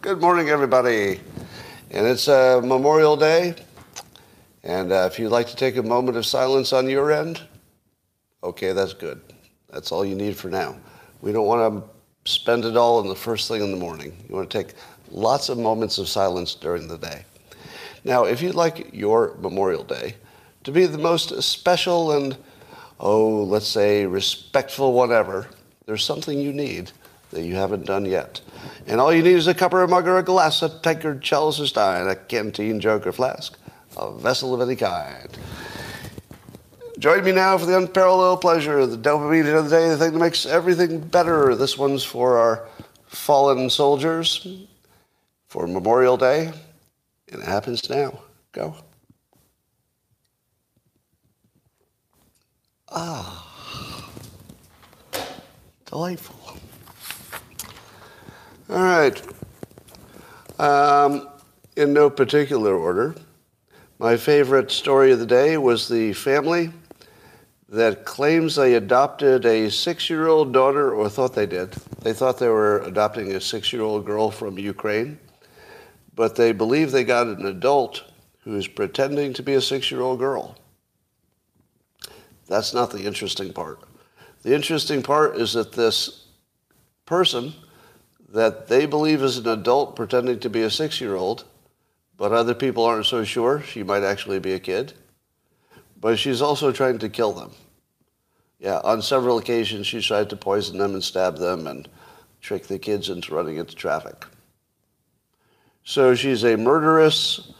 Good morning, everybody. And it's uh, Memorial Day. And uh, if you'd like to take a moment of silence on your end, okay, that's good. That's all you need for now. We don't want to spend it all in the first thing in the morning. You want to take lots of moments of silence during the day. Now, if you'd like your Memorial Day to be the most special and, oh, let's say, respectful one ever, there's something you need that you haven't done yet. And all you need is a cup or a mug or a glass, a tankard, chalice or stein, a canteen, jug or flask, a vessel of any kind. Join me now for the unparalleled pleasure, the dopamine of the day, the thing that makes everything better. This one's for our fallen soldiers for Memorial Day, and it happens now. Go. Ah, delightful. All right. Um, in no particular order, my favorite story of the day was the family that claims they adopted a six year old daughter, or thought they did. They thought they were adopting a six year old girl from Ukraine, but they believe they got an adult who's pretending to be a six year old girl. That's not the interesting part. The interesting part is that this person that they believe is an adult pretending to be a six year old, but other people aren't so sure she might actually be a kid. But she's also trying to kill them. Yeah, on several occasions she's tried to poison them and stab them and trick the kids into running into traffic. So she's a murderous,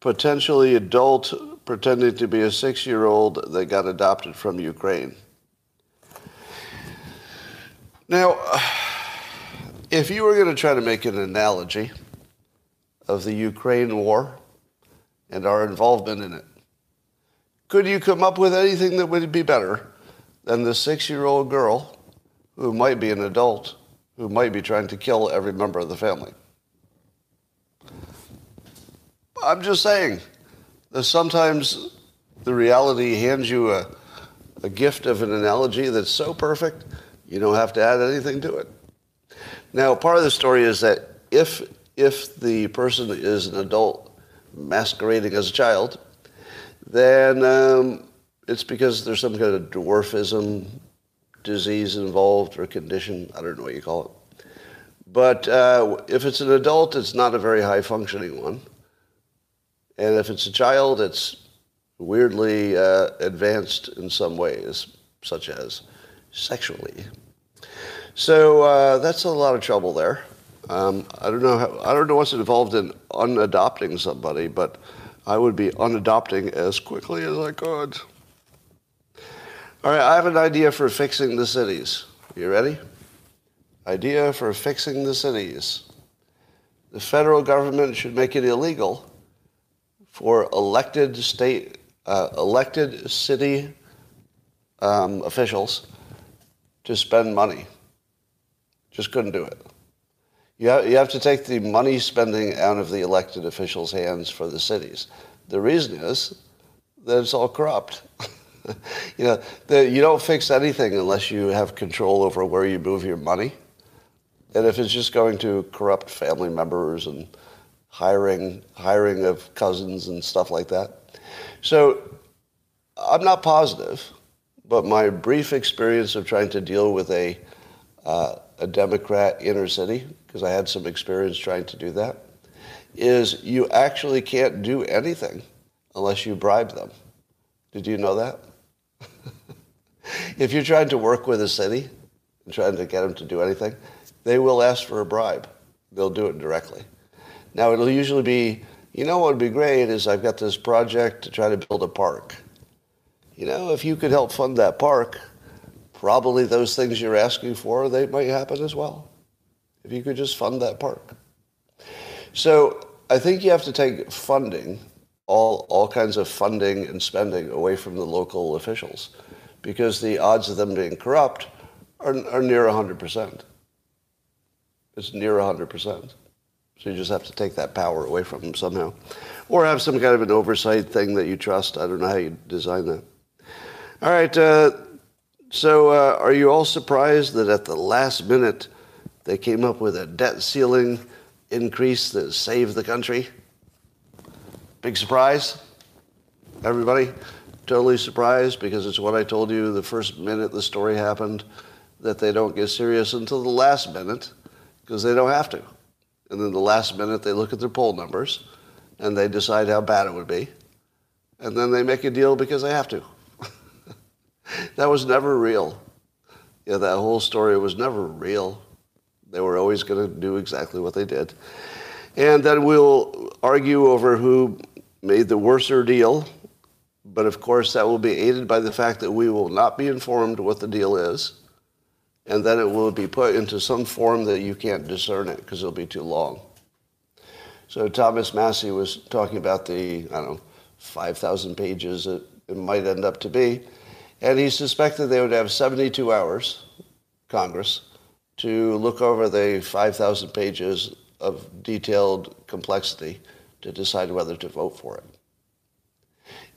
potentially adult, pretending to be a six year old that got adopted from Ukraine. Now, if you were going to try to make an analogy of the Ukraine war and our involvement in it, could you come up with anything that would be better than the six year old girl who might be an adult who might be trying to kill every member of the family? I'm just saying that sometimes the reality hands you a, a gift of an analogy that's so perfect you don't have to add anything to it. Now, part of the story is that if if the person is an adult masquerading as a child, then um, it's because there's some kind of dwarfism disease involved or condition. I don't know what you call it. But uh, if it's an adult, it's not a very high functioning one. And if it's a child, it's weirdly uh, advanced in some ways, such as sexually. So uh, that's a lot of trouble there. Um, I don't know. How, I don't know what's involved in unadopting somebody, but I would be unadopting as quickly as I could. All right, I have an idea for fixing the cities. You ready? Idea for fixing the cities. The federal government should make it illegal for elected state, uh, elected city um, officials to spend money. Just couldn't do it. You have, you have to take the money spending out of the elected officials' hands for the cities. The reason is that it's all corrupt. you know, the, you don't fix anything unless you have control over where you move your money. And if it's just going to corrupt family members and hiring, hiring of cousins and stuff like that. So I'm not positive, but my brief experience of trying to deal with a uh, a Democrat inner city, because I had some experience trying to do that, is you actually can't do anything unless you bribe them. Did you know that? if you're trying to work with a city and trying to get them to do anything, they will ask for a bribe. They'll do it directly. Now, it'll usually be, you know what would be great is I've got this project to try to build a park. You know, if you could help fund that park, probably those things you're asking for, they might happen as well. If you could just fund that park. So I think you have to take funding, all, all kinds of funding and spending away from the local officials because the odds of them being corrupt are, are near 100%. It's near 100%. So you just have to take that power away from them somehow. Or have some kind of an oversight thing that you trust. I don't know how you design that. All right. Uh, So, uh, are you all surprised that at the last minute they came up with a debt ceiling increase that saved the country? Big surprise? Everybody? Totally surprised because it's what I told you the first minute the story happened that they don't get serious until the last minute because they don't have to. And then the last minute they look at their poll numbers and they decide how bad it would be. And then they make a deal because they have to. That was never real. Yeah, that whole story was never real. They were always going to do exactly what they did. And then we'll argue over who made the worser deal. But of course, that will be aided by the fact that we will not be informed what the deal is. And then it will be put into some form that you can't discern it because it'll be too long. So Thomas Massie was talking about the, I don't know, 5,000 pages it, it might end up to be. And he suspected they would have 72 hours, Congress, to look over the 5,000 pages of detailed complexity to decide whether to vote for it.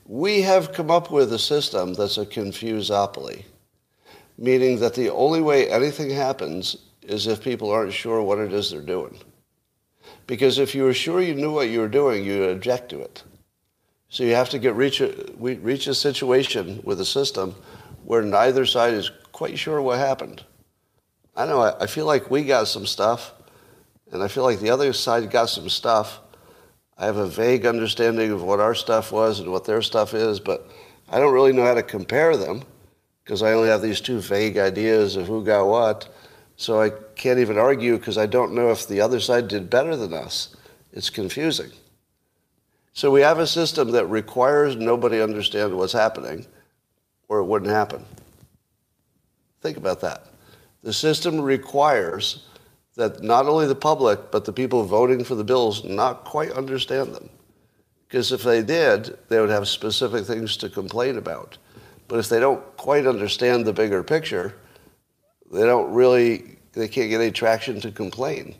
We have come up with a system that's a confusopoly, meaning that the only way anything happens is if people aren't sure what it is they're doing. Because if you were sure you knew what you were doing, you would object to it. So you have to get reach a, reach a situation with a system where neither side is quite sure what happened. I know, I, I feel like we got some stuff, and I feel like the other side got some stuff. I have a vague understanding of what our stuff was and what their stuff is, but I don't really know how to compare them because I only have these two vague ideas of who got what. So I can't even argue because I don't know if the other side did better than us. It's confusing. So we have a system that requires nobody understand what's happening or it wouldn't happen. Think about that. The system requires that not only the public, but the people voting for the bills not quite understand them. Because if they did, they would have specific things to complain about. But if they don't quite understand the bigger picture, they don't really, they can't get any traction to complain.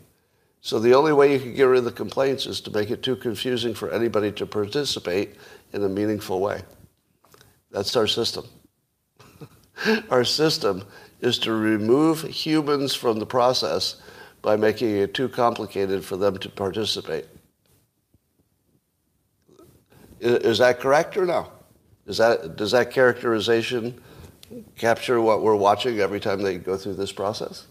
So the only way you can get rid of the complaints is to make it too confusing for anybody to participate in a meaningful way. That's our system. our system is to remove humans from the process by making it too complicated for them to participate. Is that correct or no? Is that, does that characterization capture what we're watching every time they go through this process?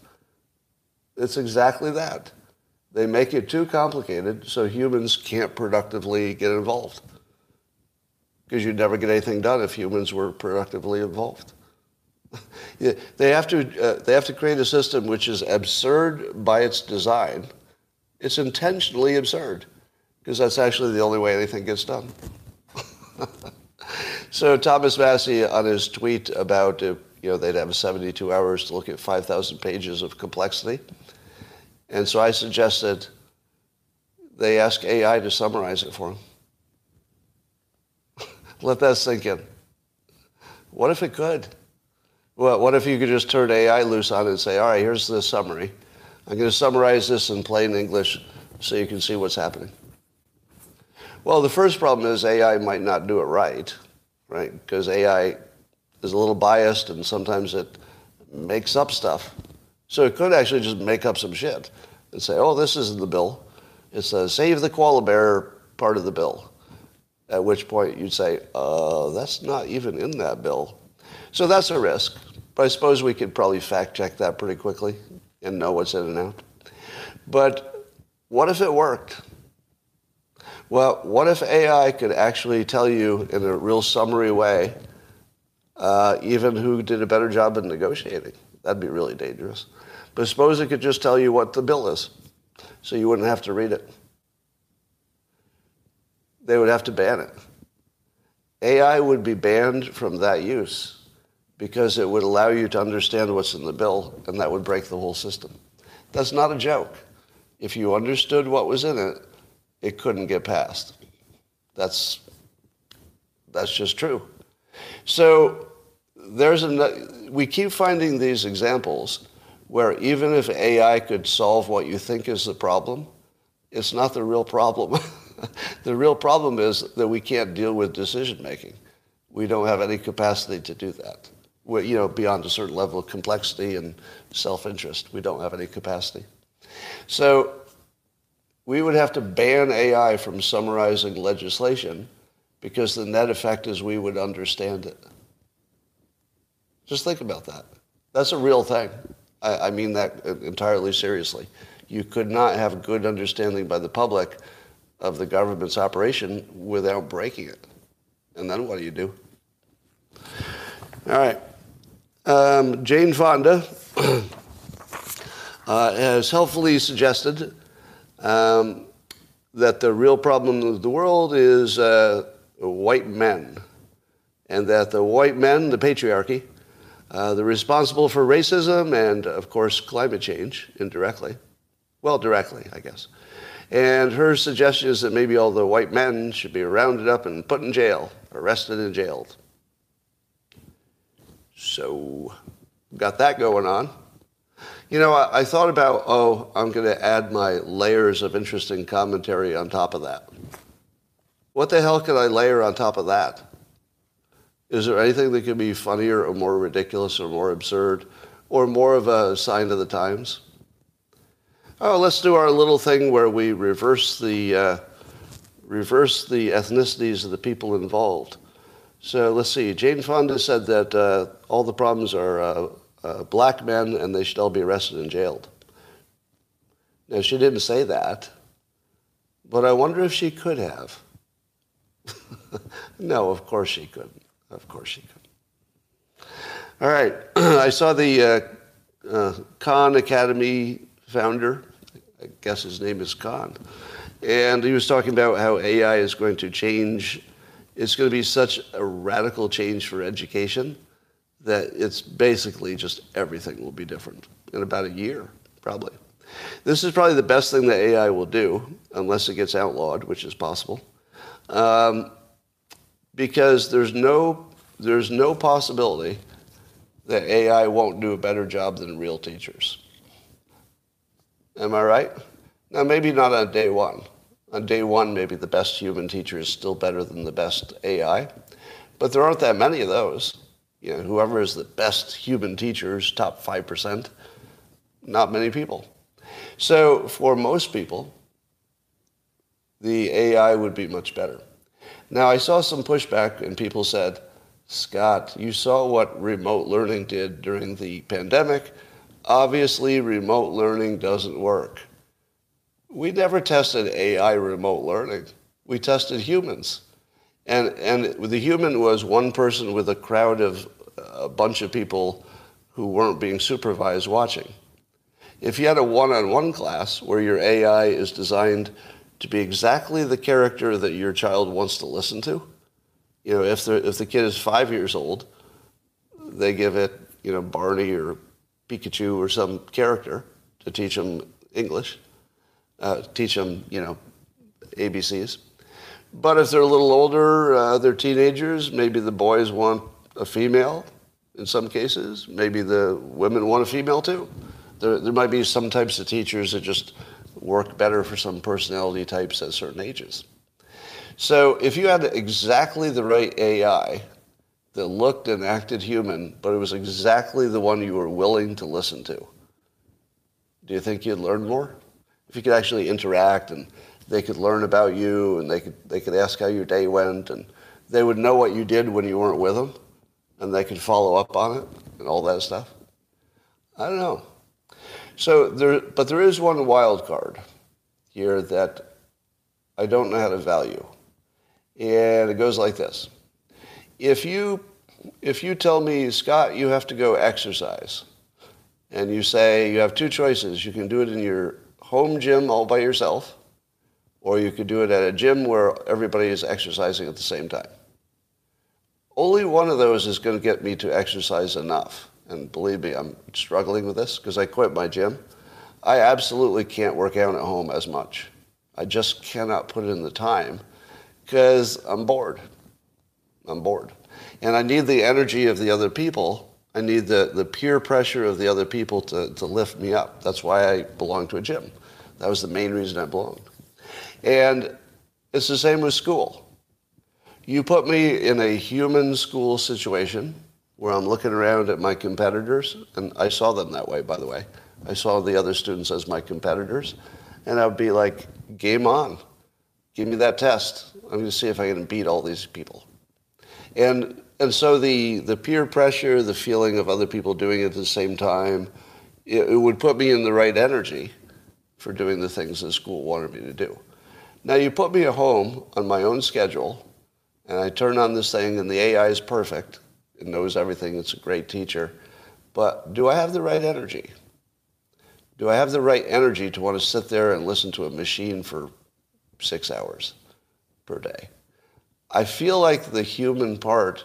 It's exactly that. They make it too complicated so humans can't productively get involved. Because you'd never get anything done if humans were productively involved. they, have to, uh, they have to create a system which is absurd by its design. It's intentionally absurd because that's actually the only way anything gets done. so Thomas Massie, on his tweet about, uh, you know, they'd have 72 hours to look at 5,000 pages of complexity. And so I suggested they ask AI to summarize it for them. Let that sink in. What if it could? Well, what if you could just turn AI loose on it and say, all right, here's the summary. I'm going to summarize this in plain English so you can see what's happening. Well, the first problem is AI might not do it right, right? Because AI is a little biased and sometimes it makes up stuff. So it could actually just make up some shit and say, oh, this isn't the bill. It's a save the koala bear part of the bill. At which point you'd say, uh, that's not even in that bill. So that's a risk. But I suppose we could probably fact check that pretty quickly and know what's in and out. But what if it worked? Well, what if AI could actually tell you in a real summary way uh, even who did a better job in negotiating? That'd be really dangerous. But suppose it could just tell you what the bill is, so you wouldn't have to read it. They would have to ban it. AI would be banned from that use because it would allow you to understand what's in the bill, and that would break the whole system. That's not a joke. If you understood what was in it, it couldn't get passed. That's, that's just true. So there's a, we keep finding these examples where even if AI could solve what you think is the problem, it's not the real problem. the real problem is that we can't deal with decision making. We don't have any capacity to do that. we- you know, beyond a certain level of complexity and self-interest. We don't have any capacity. So we would have to ban AI from summarizing legislation because the net effect is we would understand it. Just think about that. That's a real thing. I, I mean that entirely seriously. You could not have good understanding by the public of the government's operation without breaking it. And then what do you do? All right. Um, Jane Fonda uh, has helpfully suggested um, that the real problem of the world is uh, white men, and that the white men, the patriarchy, uh, they're responsible for racism and, of course, climate change indirectly. Well, directly, I guess. And her suggestion is that maybe all the white men should be rounded up and put in jail, arrested and jailed. So, got that going on. You know, I, I thought about, oh, I'm going to add my layers of interesting commentary on top of that. What the hell could I layer on top of that? Is there anything that could be funnier or more ridiculous or more absurd or more of a sign of the times? Oh, let's do our little thing where we reverse the, uh, reverse the ethnicities of the people involved. So let's see. Jane Fonda said that uh, all the problems are uh, uh, black men and they should all be arrested and jailed. Now, she didn't say that, but I wonder if she could have. no, of course she couldn't. Of course she could. All right. I saw the uh, uh, Khan Academy founder. I guess his name is Khan. And he was talking about how AI is going to change. It's going to be such a radical change for education that it's basically just everything will be different in about a year, probably. This is probably the best thing that AI will do, unless it gets outlawed, which is possible. Um, because there's no, there's no possibility that AI won't do a better job than real teachers. Am I right? Now, maybe not on day one. On day one, maybe the best human teacher is still better than the best AI, but there aren't that many of those. You know, whoever is the best human teachers, top 5%, not many people. So for most people, the AI would be much better. Now, I saw some pushback, and people said, Scott, you saw what remote learning did during the pandemic. Obviously, remote learning doesn't work. We never tested AI remote learning. We tested humans. And, and the human was one person with a crowd of a bunch of people who weren't being supervised watching. If you had a one on one class where your AI is designed to be exactly the character that your child wants to listen to, you know, if the, if the kid is five years old, they give it, you know, Barney or Pikachu or some character to teach them English, uh, teach them, you know, ABCs. But if they're a little older, uh, they're teenagers, maybe the boys want a female in some cases. Maybe the women want a female too. There, there might be some types of teachers that just work better for some personality types at certain ages. So if you had exactly the right AI that looked and acted human, but it was exactly the one you were willing to listen to, do you think you'd learn more? If you could actually interact and they could learn about you and they could, they could ask how your day went and they would know what you did when you weren't with them and they could follow up on it and all that stuff. I don't know. So there, but there is one wild card here that I don't know how to value. And it goes like this. If you, if you tell me, Scott, you have to go exercise, and you say you have two choices. You can do it in your home gym all by yourself, or you could do it at a gym where everybody is exercising at the same time. Only one of those is going to get me to exercise enough. And believe me, I'm struggling with this because I quit my gym. I absolutely can't work out at home as much. I just cannot put in the time because I'm bored. I'm bored. And I need the energy of the other people. I need the, the peer pressure of the other people to, to lift me up. That's why I belong to a gym. That was the main reason I belonged. And it's the same with school. You put me in a human school situation where I'm looking around at my competitors, and I saw them that way, by the way. I saw the other students as my competitors, and I would be like, game on. Give me that test. I'm going to see if I can beat all these people. And, and so the, the peer pressure, the feeling of other people doing it at the same time, it, it would put me in the right energy for doing the things the school wanted me to do. Now you put me at home on my own schedule, and I turn on this thing, and the AI is perfect. Knows everything. It's a great teacher. But do I have the right energy? Do I have the right energy to want to sit there and listen to a machine for six hours per day? I feel like the human part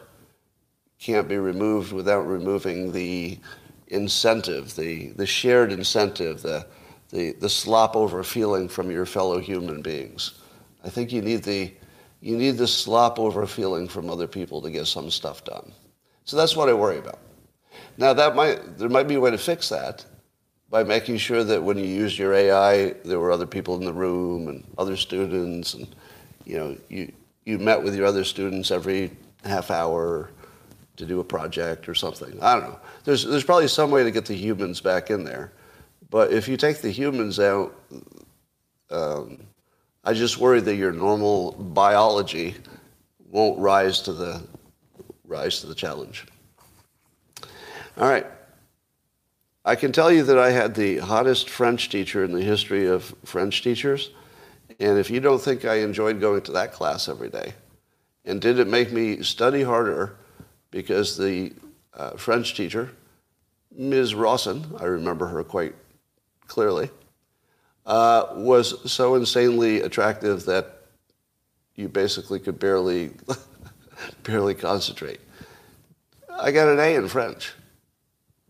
can't be removed without removing the incentive, the, the shared incentive, the, the, the slop over feeling from your fellow human beings. I think you need the, you need the slop over feeling from other people to get some stuff done. So that's what I worry about. Now that might, there might be a way to fix that by making sure that when you used your AI, there were other people in the room and other students and, you know, you, you met with your other students every half hour to do a project or something. I don't know. There's, there's probably some way to get the humans back in there. But if you take the humans out, um, I just worry that your normal biology won't rise to the rise to the challenge. All right. I can tell you that I had the hottest French teacher in the history of French teachers. And if you don't think I enjoyed going to that class every day, and did it make me study harder because the uh, French teacher, Ms. Rawson, I remember her quite clearly, uh, was so insanely attractive that you basically could barely, barely concentrate. I got an A in French.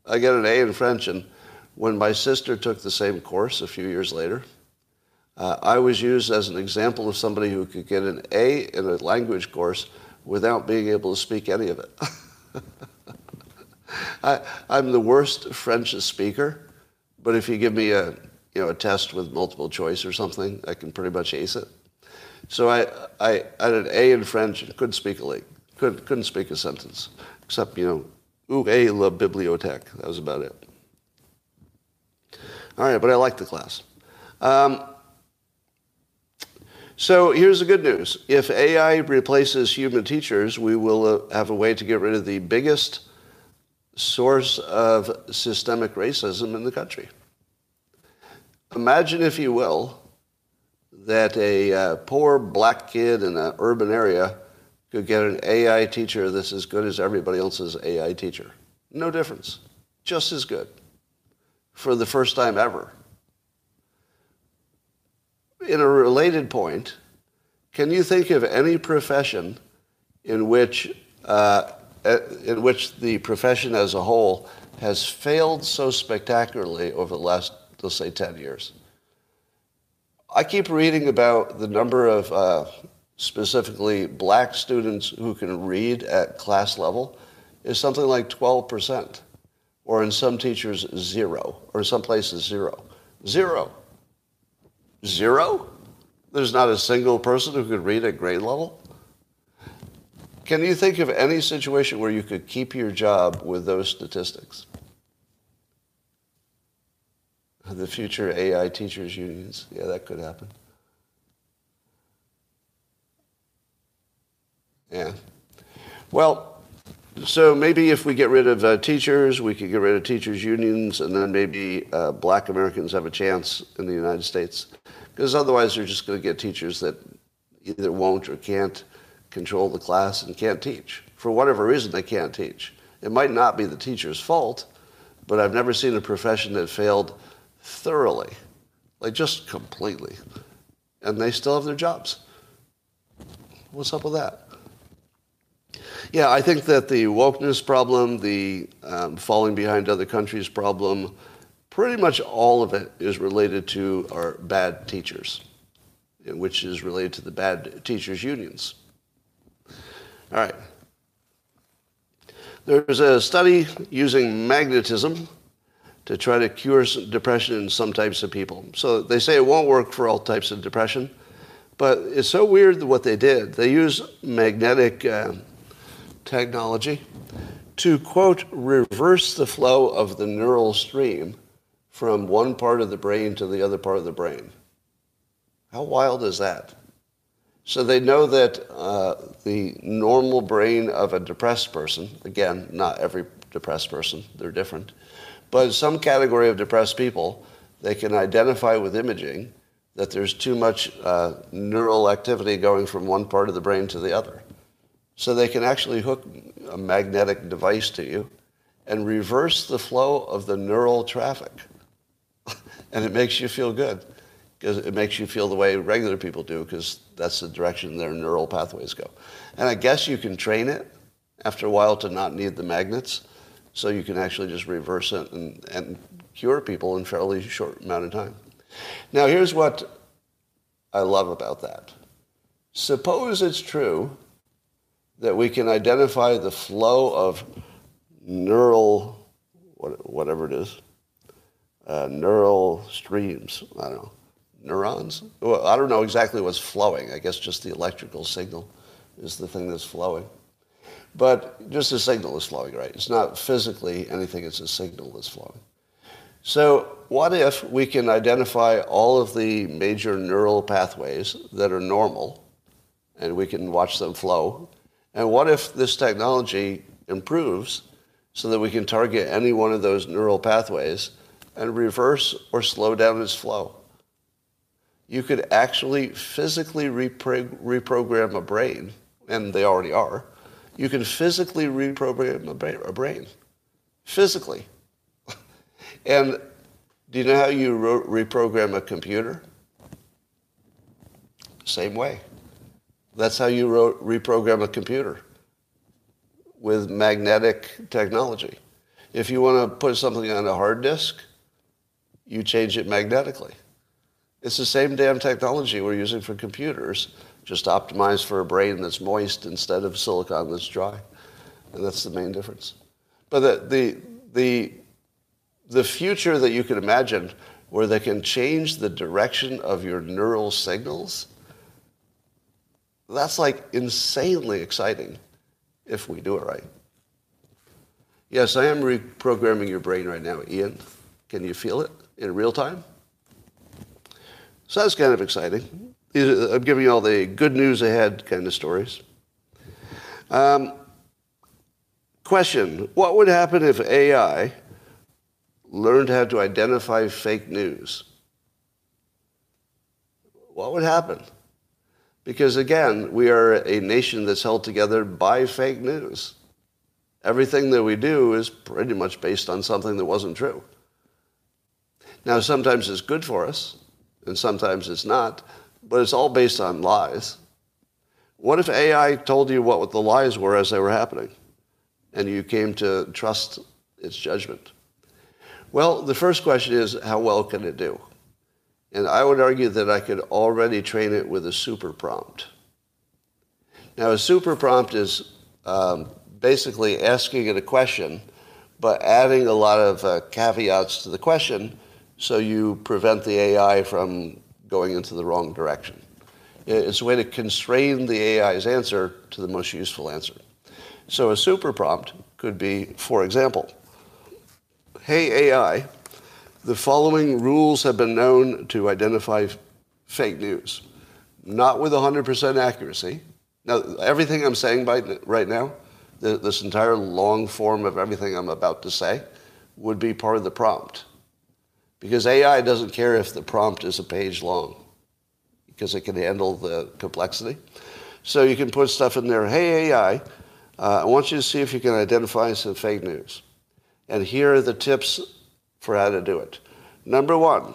I got an A in French, and when my sister took the same course a few years later, uh, I was used as an example of somebody who could get an A in a language course without being able to speak any of it. I, am the worst French speaker, but if you give me a, you know, a test with multiple choice or something, I can pretty much ace it. So I, I, I had an A in French and couldn't speak a lick, couldn't, couldn't speak a sentence, except, you know, où est la bibliothèque? That was about it. All right, but I liked the class. Um, so here's the good news. If AI replaces human teachers, we will uh, have a way to get rid of the biggest source of systemic racism in the country. Imagine, if you will, that a uh, poor black kid in an urban area could get an AI teacher that's as good as everybody else's AI teacher. No difference. Just as good. For the first time ever in a related point, can you think of any profession in which, uh, in which the profession as a whole has failed so spectacularly over the last, let's say, 10 years? I keep reading about the number of uh, specifically black students who can read at class level is something like 12%, or in some teachers, zero, or in some places, zero. Zero. Zero? There's not a single person who could read at grade level? Can you think of any situation where you could keep your job with those statistics? The future AI teachers unions. Yeah, that could happen. Yeah. Well, so maybe if we get rid of uh, teachers, we could get rid of teachers' unions, and then maybe uh, black Americans have a chance in the United States. Because otherwise, you're just going to get teachers that either won't or can't control the class and can't teach. For whatever reason, they can't teach. It might not be the teacher's fault, but I've never seen a profession that failed thoroughly, like just completely. And they still have their jobs. What's up with that? Yeah, I think that the wokeness problem, the um, falling behind other countries problem, pretty much all of it is related to our bad teachers, which is related to the bad teachers' unions. All right. There's a study using magnetism to try to cure depression in some types of people. So they say it won't work for all types of depression, but it's so weird what they did. They use magnetic uh, technology to, quote, reverse the flow of the neural stream from one part of the brain to the other part of the brain. How wild is that? So they know that uh, the normal brain of a depressed person, again, not every depressed person, they're different, but some category of depressed people, they can identify with imaging that there's too much uh, neural activity going from one part of the brain to the other. So they can actually hook a magnetic device to you and reverse the flow of the neural traffic. and it makes you feel good because it makes you feel the way regular people do because that's the direction their neural pathways go. And I guess you can train it after a while to not need the magnets, so you can actually just reverse it and, and cure people in fairly short amount of time. Now, here's what I love about that. Suppose it's true that we can identify the flow of neural, whatever it is, uh, neural streams. I don't know, neurons. Well, I don't know exactly what's flowing. I guess just the electrical signal is the thing that's flowing. But just the signal is flowing, right? It's not physically anything, it's a signal that's flowing. So what if we can identify all of the major neural pathways that are normal and we can watch them flow? And what if this technology improves so that we can target any one of those neural pathways and reverse or slow down its flow? You could actually physically repro- reprogram a brain, and they already are. You can physically reprogram a, brain. Physically. and do you know how you reprogram a computer? Same way. That's how you reprogram a computer with magnetic technology. If you want to put something on a hard disk, you change it magnetically. It's the same damn technology we're using for computers, just optimized for a brain that's moist instead of silicon that's dry. And that's the main difference. But the, the, the, the future that you can imagine where they can change the direction of your neural signals that's like insanely exciting if we do it right. Yes, I am reprogramming your brain right now, Ian. Can you feel it in real time? So that's kind of exciting. I'm giving you all the good news ahead kind of stories. Um, question What would happen if AI learned how to identify fake news? What would happen? Because again, we are a nation that's held together by fake news. Everything that we do is pretty much based on something that wasn't true. Now, sometimes it's good for us, and sometimes it's not, but it's all based on lies. What if AI told you what the lies were as they were happening, and you came to trust its judgment? Well, the first question is how well can it do? And I would argue that I could already train it with a super prompt. Now, a super prompt is um, basically asking it a question, but adding a lot of uh, caveats to the question so you prevent the AI from going into the wrong direction. It's a way to constrain the AI's answer to the most useful answer. So a super prompt could be, for example, hey AI, the following rules have been known to identify fake news, not with 100% accuracy. Now, everything I'm saying by, right now, this entire long form of everything I'm about to say, would be part of the prompt. Because AI doesn't care if the prompt is a page long, because it can handle the complexity. So you can put stuff in there, hey AI, uh, I want you to see if you can identify some fake news. And here are the tips for how to do it. Number one,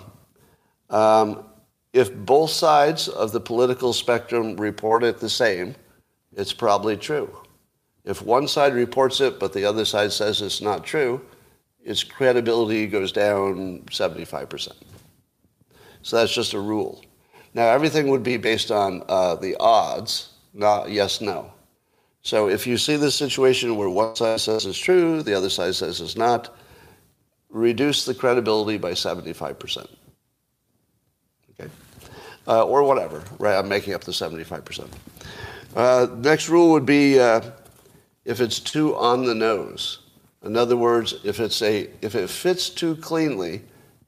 um, if both sides of the political spectrum report it the same, it's probably true. If one side reports it but the other side says it's not true, its credibility goes down 75%. So that's just a rule. Now, everything would be based on uh, the odds, not yes, no. So if you see this situation where one side says it's true, the other side says it's not, reduce the credibility by 75%. Okay? Uh, or whatever, right? I'm making up the 75%. Uh, next rule would be uh, if it's too on the nose. In other words, if, it's a, if it fits too cleanly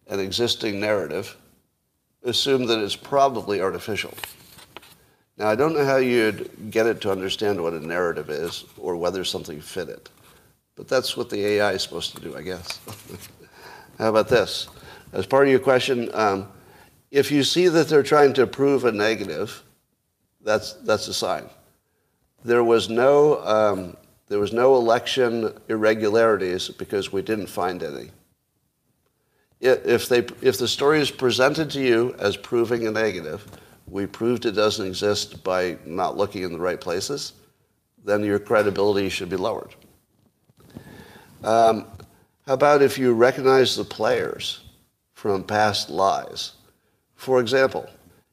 an existing narrative, assume that it's probably artificial. Now, I don't know how you'd get it to understand what a narrative is or whether something fit it. But that's what the AI is supposed to do, I guess. how about this? As part of your question, um, if you see that they're trying to prove a negative, that's, that's a sign. There was no, um, there was no election irregularities because we didn't find any. If, they, if the story is presented to you as proving a negative, we proved it doesn't exist by not looking in the right places, then your credibility should be lowered. Um, how about if you recognize the players from past lies? For example,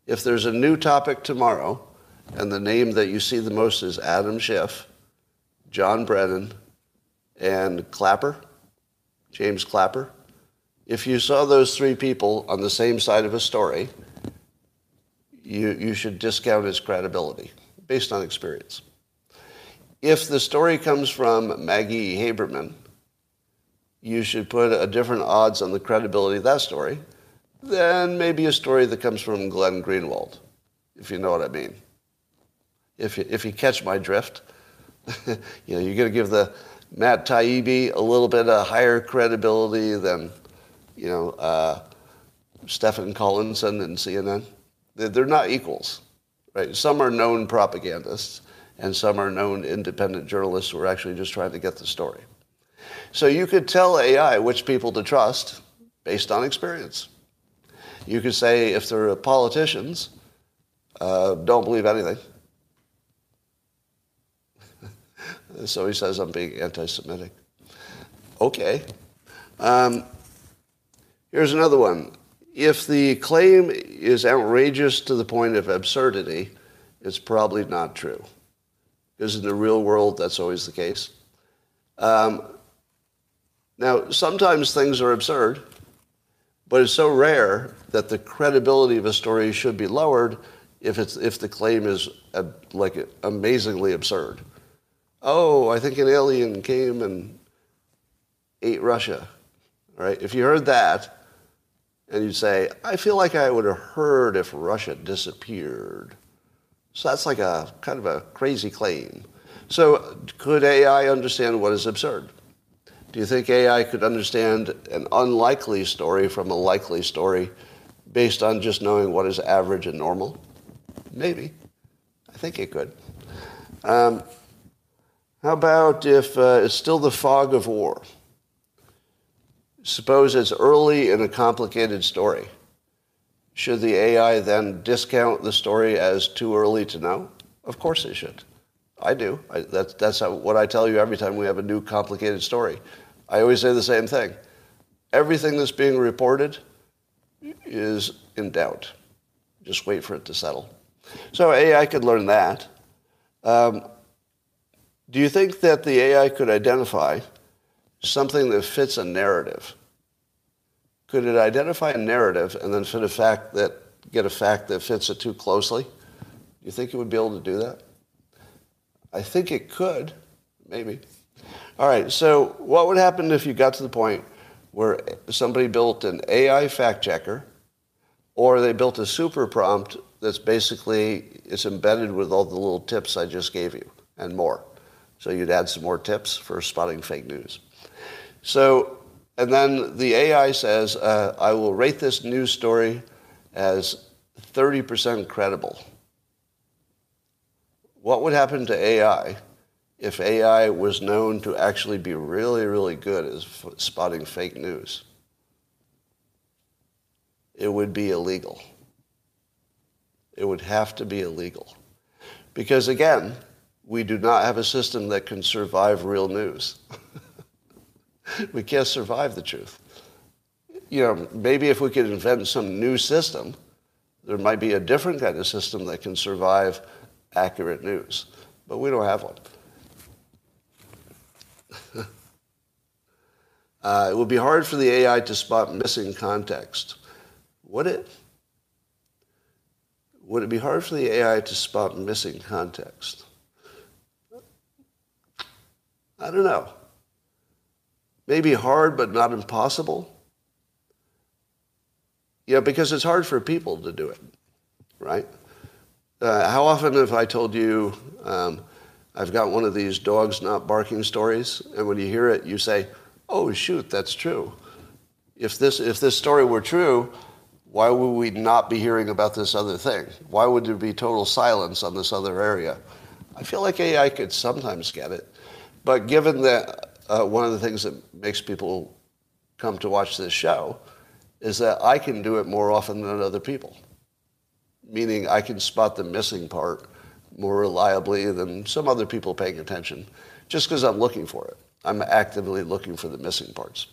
if there's a new topic tomorrow and the name that you see the most is Adam Schiff, John Brennan, and Clapper, James Clapper, if you saw those three people on the same side of a story, you, you should discount his credibility based on experience. If the story comes from Maggie Haberman, you should put a different odds on the credibility of that story than maybe a story that comes from Glenn Greenwald, if you know what I mean. If you, if you catch my drift, you know, you're going to give the Matt Taibbi a little bit of higher credibility than, you know, uh, Stephen Collinson and CNN. They're not equals, right? Some are known propagandists, and some are known independent journalists who are actually just trying to get the story. So you could tell AI which people to trust based on experience. You could say if they're politicians, uh, don't believe anything. so he says I'm being anti-Semitic. Okay. Um, here's another one. If the claim is outrageous to the point of absurdity, it's probably not true. Because in the real world, that's always the case. Um, now, sometimes things are absurd, but it's so rare that the credibility of a story should be lowered if, it's, if the claim is uh, like amazingly absurd. Oh, I think an alien came and ate Russia. Right? If you heard that, and you say, I feel like I would have heard if Russia disappeared. So that's like a kind of a crazy claim. So could AI understand what is absurd? Do you think AI could understand an unlikely story from a likely story based on just knowing what is average and normal? Maybe. I think it could. Um, how about if uh, it's still the fog of war? Suppose it's early in a complicated story. Should the AI then discount the story as too early to know? Of course it should. I do. I, that's that's what I tell you every time we have a new complicated story. I always say the same thing. Everything that's being reported is in doubt. Just wait for it to settle. So AI could learn that. Um, do you think that the AI could identify something that fits a narrative? Could it identify a narrative and then fit a fact that get a fact that fits it too closely? Do you think it would be able to do that? I think it could, maybe. All right, so what would happen if you got to the point where somebody built an AI fact checker or they built a super prompt that's basically it's embedded with all the little tips I just gave you and more. So you'd add some more tips for spotting fake news. So, and then the AI says, uh, I will rate this news story as 30% credible. What would happen to AI if AI was known to actually be really, really good at spotting fake news? It would be illegal. It would have to be illegal. Because again, we do not have a system that can survive real news. we can't survive the truth. You know, maybe if we could invent some new system, there might be a different kind of system that can survive accurate news. But we don't have one. uh, it would be hard for the AI to spot missing context. Would it? Would it be hard for the AI to spot missing context? I don't know. Maybe hard, but not impossible. Yeah, because it's hard for people to do it, right? Uh, how often have I told you um, I've got one of these dogs not barking stories, and when you hear it, you say, "Oh shoot, that's true." If this if this story were true, why would we not be hearing about this other thing? Why would there be total silence on this other area? I feel like AI could sometimes get it, but given that uh, one of the things that makes people come to watch this show is that I can do it more often than other people, meaning I can spot the missing part more reliably than some other people paying attention, just because I'm looking for it. I'm actively looking for the missing parts.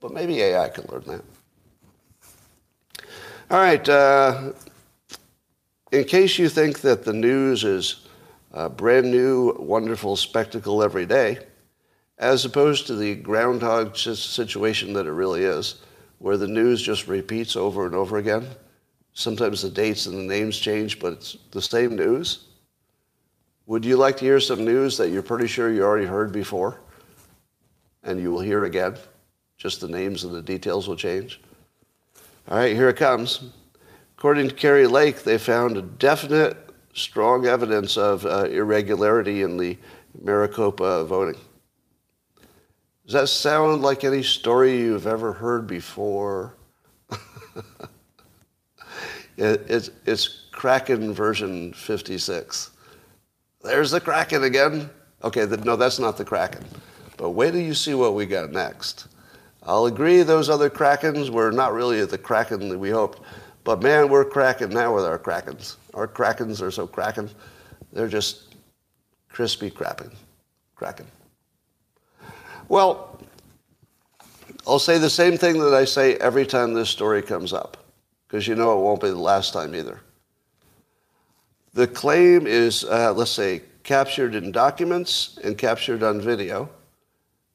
But maybe AI can learn that. All right. Uh, in case you think that the news is a brand new, wonderful spectacle every day, as opposed to the groundhog situation that it really is, where the news just repeats over and over again. Sometimes the dates and the names change, but it's the same news. Would you like to hear some news that you're pretty sure you already heard before and you will hear again? Just the names and the details will change. All right, here it comes. According to Kari Lake, they found a definite, strong evidence of uh, irregularity in the Maricopa voting. Does that sound like any story you've ever heard before? it, it's, it's Kraken version 56. There's the Kraken again. Okay, the, no, that's not the Kraken. But wait till you see what we got next. I'll agree those other Krakens were not really the Kraken that we hoped. But man, we're cracking now with our Krakens. Our Krakens are so cracking. They're just crispy crapping. Kraken. Well, I'll say the same thing that I say every time this story comes up, because you know it won't be the last time either. The claim is, uh, let's say, captured in documents and captured on video,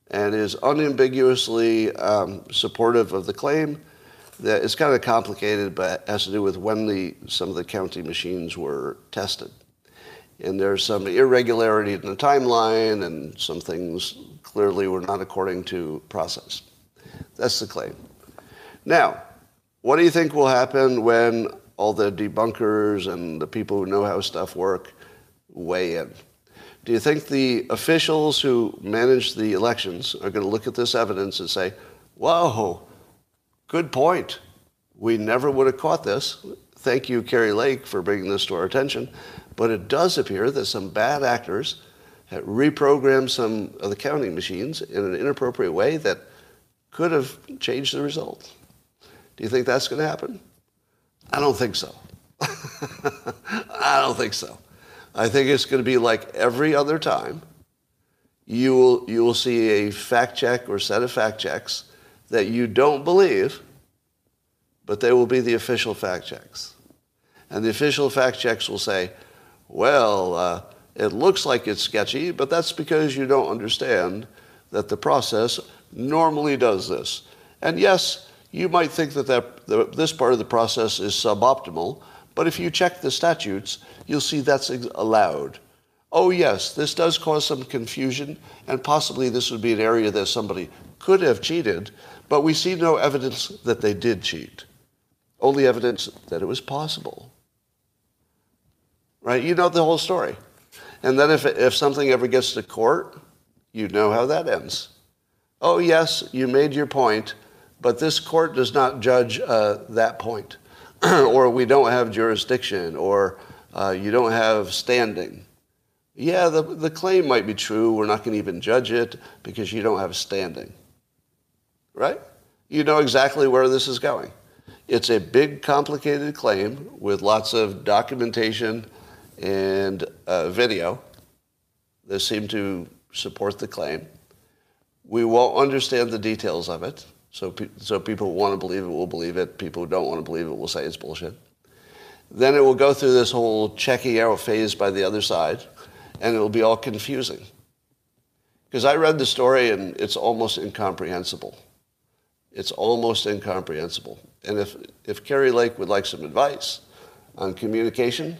and is unambiguously um, supportive of the claim. That it's kind of complicated, but has to do with when the, some of the county machines were tested. And there's some irregularity in the timeline, and some things clearly were not according to process. That's the claim. Now, what do you think will happen when all the debunkers and the people who know how stuff work weigh in? Do you think the officials who manage the elections are going to look at this evidence and say, whoa, good point. We never would have caught this. Thank you, Kari Lake, for bringing this to our attention. But it does appear that some bad actors had reprogrammed some of the counting machines in an inappropriate way that could have changed the result. Do you think that's going to happen? I don't think so. I don't think so. I think it's going to be like every other time. You will, you will see a fact check or set of fact checks that you don't believe, but they will be the official fact checks. And the official fact checks will say, well, uh, it looks like it's sketchy, but that's because you don't understand that the process normally does this. And yes, you might think that, that the, this part of the process is suboptimal, but if you check the statutes, you'll see that's allowed. Oh, yes, this does cause some confusion, and possibly this would be an area that somebody could have cheated, but we see no evidence that they did cheat. Only evidence that it was possible. Right? You know the whole story. And then if, if something ever gets to court, you know how that ends oh, yes, you made your point, but this court does not judge uh, that point, or we don't have jurisdiction, or uh, you don't have standing. Yeah, the, the claim might be true. We're not going to even judge it because you don't have standing. Right? You know exactly where this is going. It's a big, complicated claim with lots of documentation and uh, video that seem to support the claim. We won't understand the details of it. So, pe- so people who want to believe it will believe it. People who don't want to believe it will say it's bullshit. Then it will go through this whole checking out phase by the other side, and it will be all confusing. Because I read the story and it's almost incomprehensible. It's almost incomprehensible. And if, if Kari Lake would like some advice on communication,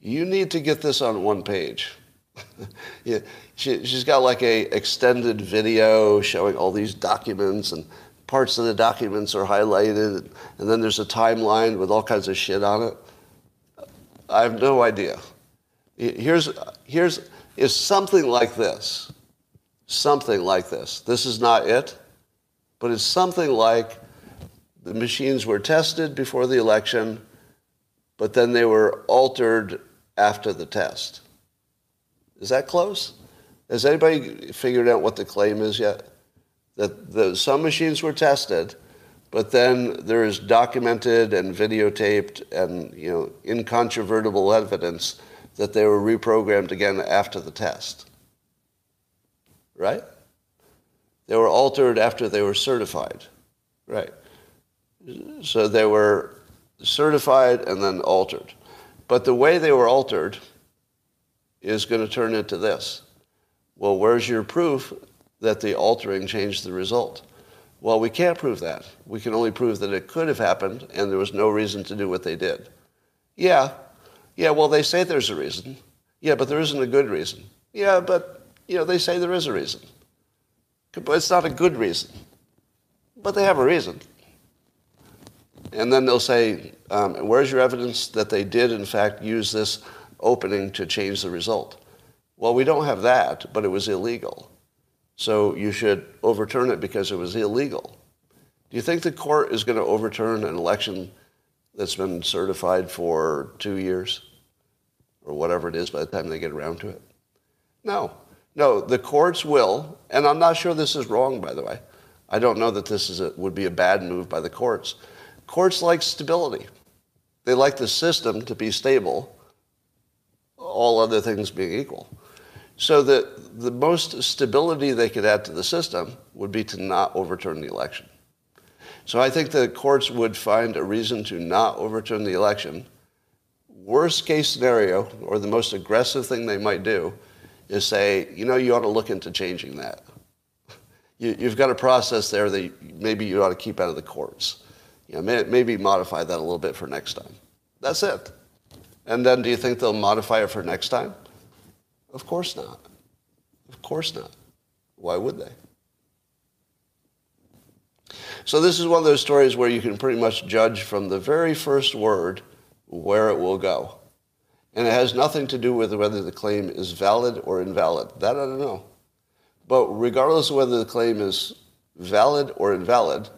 you need to get this on one page. yeah, she, she's got like a extended video showing all these documents and parts of the documents are highlighted and then there's a timeline with all kinds of shit on it. I have no idea. Here's, here's is something like this. Something like this. This is not it, but it's something like the machines were tested before the election, but then they were altered after the test. Is that close? Has anybody figured out what the claim is yet? That the, some machines were tested, but then there is documented and videotaped and you know incontrovertible evidence that they were reprogrammed again after the test. Right? They were altered after they were certified. Right. So they were certified and then altered. But the way they were altered is going to turn into this. Well, where's your proof that the altering changed the result? Well, we can't prove that. We can only prove that it could have happened and there was no reason to do what they did. Yeah, yeah, well, they say there's a reason. Yeah, but there isn't a good reason. Yeah, but, you know, they say there is a reason. But it's not a good reason. But they have a reason. And then they'll say, um, where's your evidence that they did, in fact, use this opening to change the result? Well, we don't have that, but it was illegal. So you should overturn it because it was illegal. Do you think the court is going to overturn an election that's been certified for two years or whatever it is by the time they get around to it? No. No, the courts will, and I'm not sure this is wrong, by the way. I don't know that this is a, would be a bad move by the courts. Courts like stability. They like the system to be stable, all other things being equal. So that the most stability they could add to the system would be to not overturn the election. So I think the courts would find a reason to not overturn the election. Worst case scenario, or the most aggressive thing they might do, is say, you know, you ought to look into changing that. You, have got a process there that maybe you ought to keep out of the courts. You know, maybe modify that a little bit for next time. That's it. And then do you think they'll modify it for next time? Of course not. Of course not. Why would they? So this is one of those stories where you can pretty much judge from the very first word where it will go. And it has nothing to do with whether the claim is valid or invalid. That I don't know. But regardless of whether the claim is valid or invalid,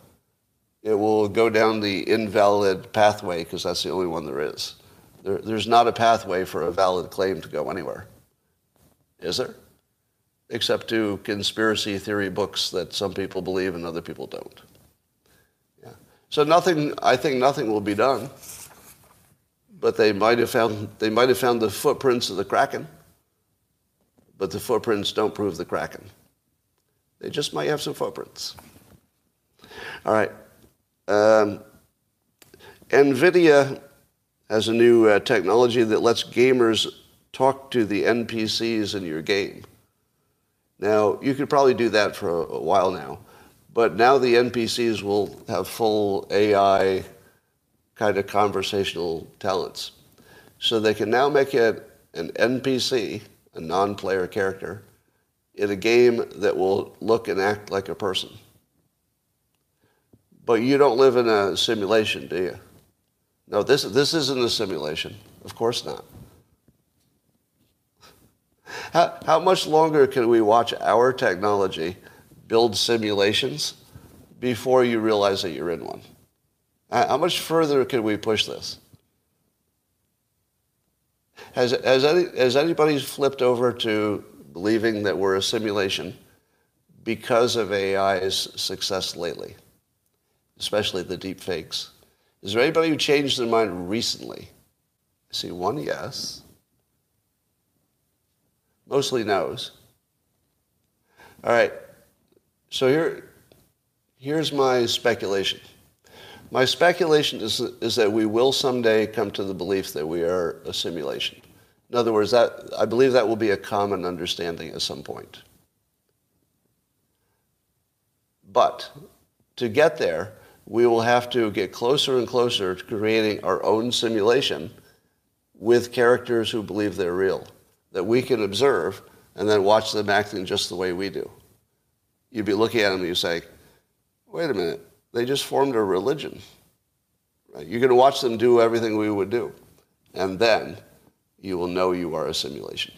it will go down the invalid pathway because that's the only one there is. There, there's not a pathway for a valid claim to go anywhere. Is there? Except to conspiracy theory books that some people believe and other people don't. Yeah. So nothing, I think nothing will be done. But they might have found, they might have found the footprints of the Kraken. But the footprints don't prove the Kraken. They just might have some footprints. All right. Um, NVIDIA has a new uh, technology that lets gamers talk to the NPCs in your game. Now, you could probably do that for a, while now, but now the NPCs will have full AI kind of conversational talents. So they can now make it an NPC, a non-player character, in a game that will look and act like a person. But you don't live in a simulation, do you? No, this, this isn't a simulation. Of course not. How, how much longer can we watch our technology build simulations before you realize that you're in one? How much further can we push this? Has, has, any, has anybody flipped over to believing that we're a simulation because of AI's success lately? especially the deep fakes. Is there anybody who changed their mind recently? I see one yes. Mostly no's. All right. So here, here's my speculation. My speculation is, is that we will someday come to the belief that we are a simulation. In other words, that, I believe that will be a common understanding at some point. But to get there, we will have to get closer and closer to creating our own simulation with characters who believe they're real. That we can observe and then watch them acting just the way we do. You'd be looking at them and you say, wait a minute, they just formed a religion. Right? You're going to watch them do everything we would do. And then you will know you are a simulation.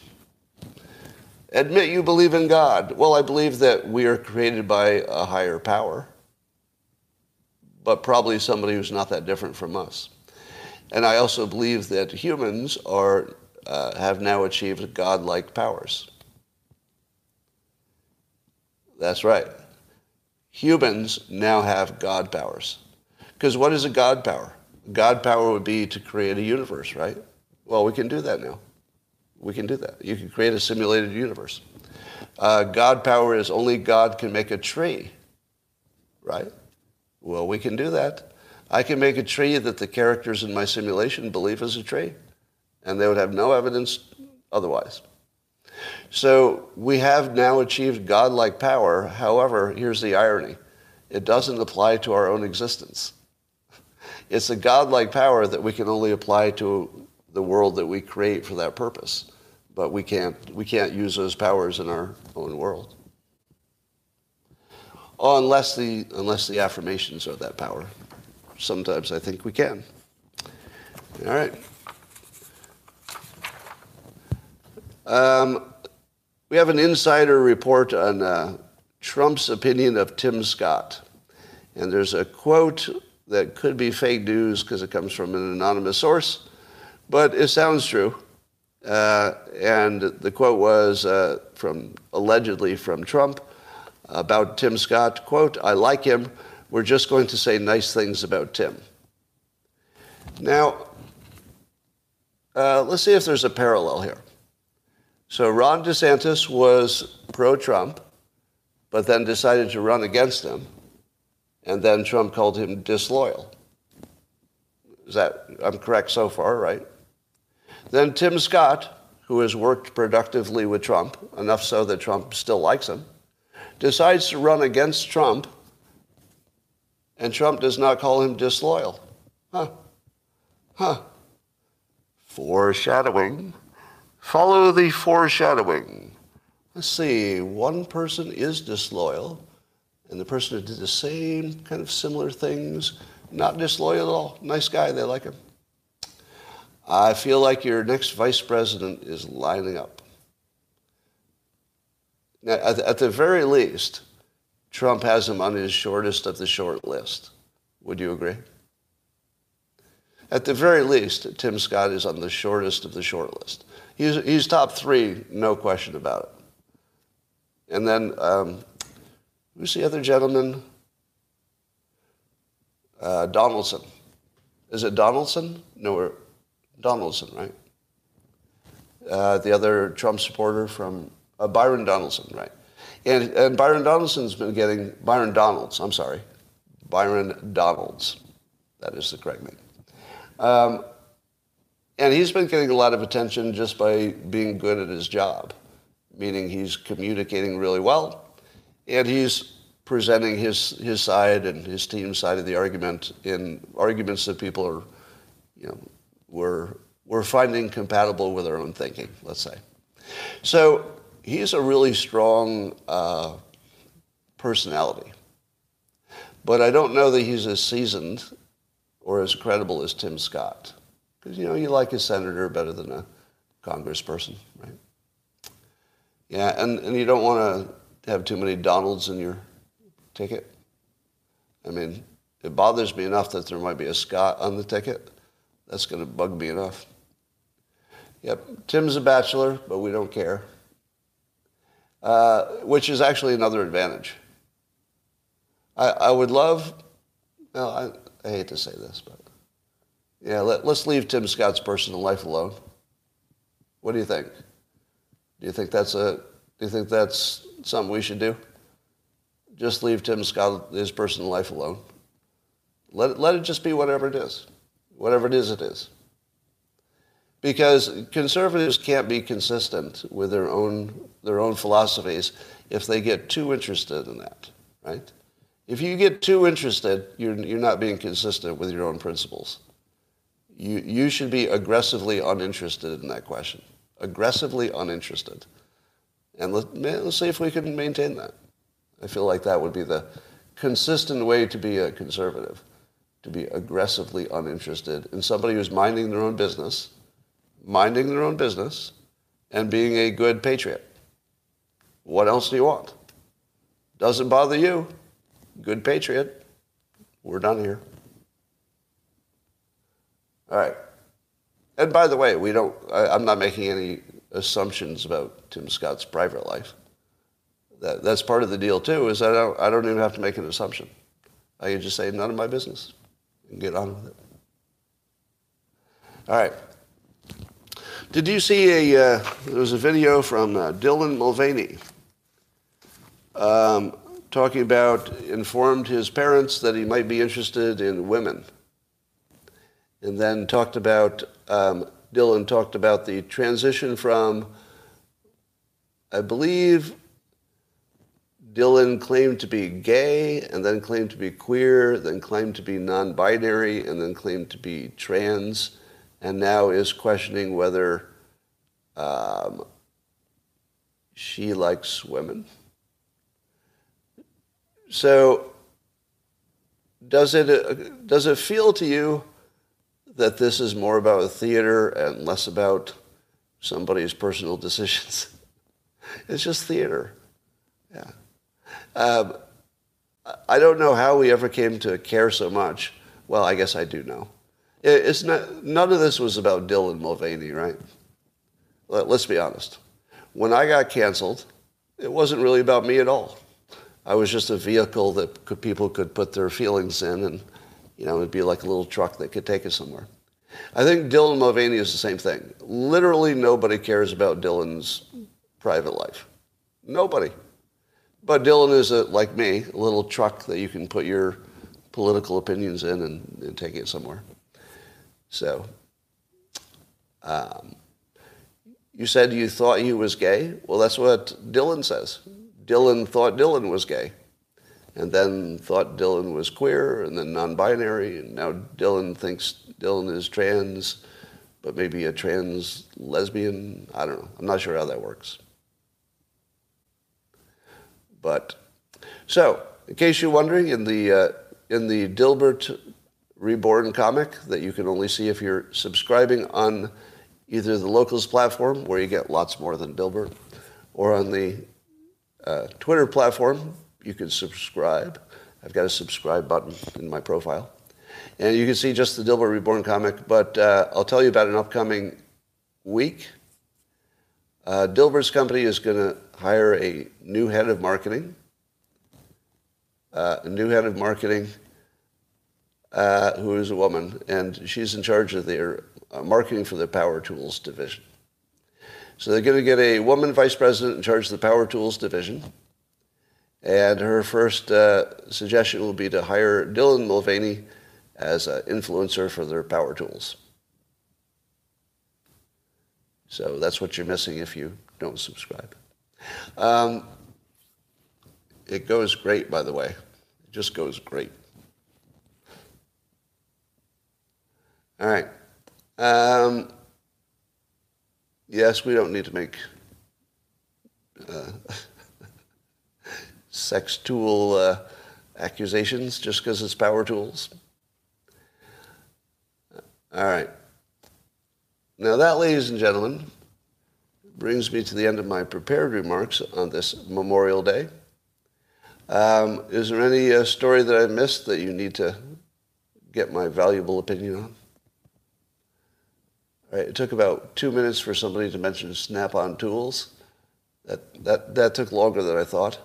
Admit you believe in God. Well, I believe that we are created by a higher power, but probably somebody who's not that different from us. And I also believe that humans are, uh, have now achieved godlike powers. That's right. Humans now have God powers. Because what is a God power? God power would be to create a universe, right? Well, we can do that now. We can do that. You can create a simulated universe. Uh, God power is only God can make a tree, right? Well, we can do that. I can make a tree that the characters in my simulation believe is a tree, and they would have no evidence otherwise. So we have now achieved godlike power. However, here's the irony it doesn't apply to our own existence. It's a godlike power that we can only apply to the world that we create for that purpose. But we can't, we can't use those powers in our own world. Oh, unless the, unless the affirmations are that power. Sometimes I think we can. All right. Um, we have an insider report on uh, Trump's opinion of Tim Scott. And there's a quote that could be fake news because it comes from an anonymous source, but it sounds true. Uh, and the quote was uh, from allegedly from Trump about Tim Scott. Quote, I like him. We're just going to say nice things about Tim. Now, uh, let's see if there's a parallel here. So Ron DeSantis was pro Trump, but then decided to run against him. And then Trump called him disloyal. Is that, I'm correct so far, right? Then Tim Scott, who has worked productively with Trump, enough so that Trump still likes him, decides to run against Trump, and Trump does not call him disloyal. Huh. Huh. Foreshadowing. Follow the foreshadowing. Let's see, one person is disloyal, and the person who did the same kind of similar things, not disloyal at all. Nice guy, they like him. I feel like your next vice president is lining up. Now, at, at the very least, Trump has him on his shortest of the short list. Would you agree? At the very least, Tim Scott is on the shortest of the short list. He's, he's top three, no question about it. And then, um, who's the other gentleman? Uh, Donaldson. Is it Donaldson? No, Donaldson, right? Uh, the other Trump supporter from uh, Byron Donaldson, right? And, and Byron Donaldson's been getting, Byron Donalds, I'm sorry, Byron Donalds. That is the correct name. Um, and he's been getting a lot of attention just by being good at his job, meaning he's communicating really well, and he's presenting his, his side and his team's side of the argument in arguments that people are, you know, were, were finding compatible with their own thinking, let's say. So he's a really strong uh, personality. But I don't know that he's as seasoned or as credible as Tim Scott. Because, you know, you like a senator better than a congressperson, right? Yeah, and, and you don't want to have too many Donalds in your ticket. I mean, it bothers me enough that there might be a Scott on the ticket. That's going to bug me enough. Yep, Tim's a bachelor, but we don't care. Uh, which is actually another advantage. I, I would love, well, I, I hate to say this, but yeah, let, us leave Tim Scott's personal life alone. What do you think? Do you think that's a? Do you think that's something we should do? Just leave Tim Scott his personal life alone. Let it, let it just be whatever it is, whatever it is, it is. Because conservatives can't be consistent with their own their own philosophies if they get too interested in that, right? If you get too interested, you're, you're not being consistent with your own principles you, you should be aggressively uninterested in that question aggressively uninterested. And let, us see if we can maintain that. I feel like that would be the consistent way to be a conservative, to be aggressively uninterested in somebody who's minding their own business, minding their own business, and being a good patriot. What else do you want? Doesn't bother you. Good patriot. We're done here. All right. And by the way, we don't. I, I'm not making any assumptions about Tim Scott's private life. That, that's part of the deal too. Is I don't, I don't even have to make an assumption. I can just say none of my business and get on with it. All right. Did you see a? Uh, there was a video from uh, Dylan Mulvaney um, talking about informed his parents that he might be interested in women, and then talked about um, Dylan talked about the transition from, I believe, Dylan claimed to be gay, and then claimed to be queer, then claimed to be non-binary, and then claimed to be trans, and now is questioning whether um, she likes women. So, does it does it feel to you that this is more about theater and less about somebody's personal decisions? it's just theater. Yeah. Um, I don't know how we ever came to care so much. Well, I guess I do know. It's not, none of this was about Dylan Mulvaney, right? Let's be honest. When I got canceled, it wasn't really about me at all. I was just a vehicle that could, people could put their feelings in, and you know, it'd be like a little truck that could take us somewhere. I think Dylan Mulvaney is the same thing. Literally nobody cares about Dylan's private life. Nobody. But Dylan is, a, like me, a little truck that you can put your political opinions in and, and take it somewhere. So, um, you said you thought he was gay? Well, that's what Dylan says. Dylan thought Dylan was gay, and then thought Dylan was queer, and then non binary, and now Dylan thinks Dylan is trans, but maybe a trans lesbian. I don't know. I'm not sure how that works. But so, in case you're wondering, in the uh, in the Dilbert Reborn comic that you can only see if you're subscribing on either the Locals platform, where you get lots more than Dilbert, or on the uh, Twitter platform, you can subscribe. I've got a subscribe button in my profile. And you can see just the Dilbert Reborn comic, but uh, I'll tell you about an upcoming week. Uh, Dilbert's company is going to hire a new head of marketing. Uh, a new head of marketing uh, who is a woman, and she's in charge of their uh, marketing for the Power Tools division. So they're going to get a woman vice president in charge of the Power Tools division. And her first uh, suggestion will be to hire Dylan Mulvaney as an influencer for their Power Tools. So that's what you're missing if you don't subscribe. Um, it goes great, by the way. It just goes great. All right. Um, yes, we don't need to make uh, sex tool uh, accusations just because it's power tools. All right. Now, that, ladies and gentlemen, brings me to the end of my prepared remarks on this Memorial Day. Um, is there any uh, story that I missed that you need to get my valuable opinion on? All right, it took about two minutes for somebody to mention Snap-on tools. That, that, that took longer than I thought.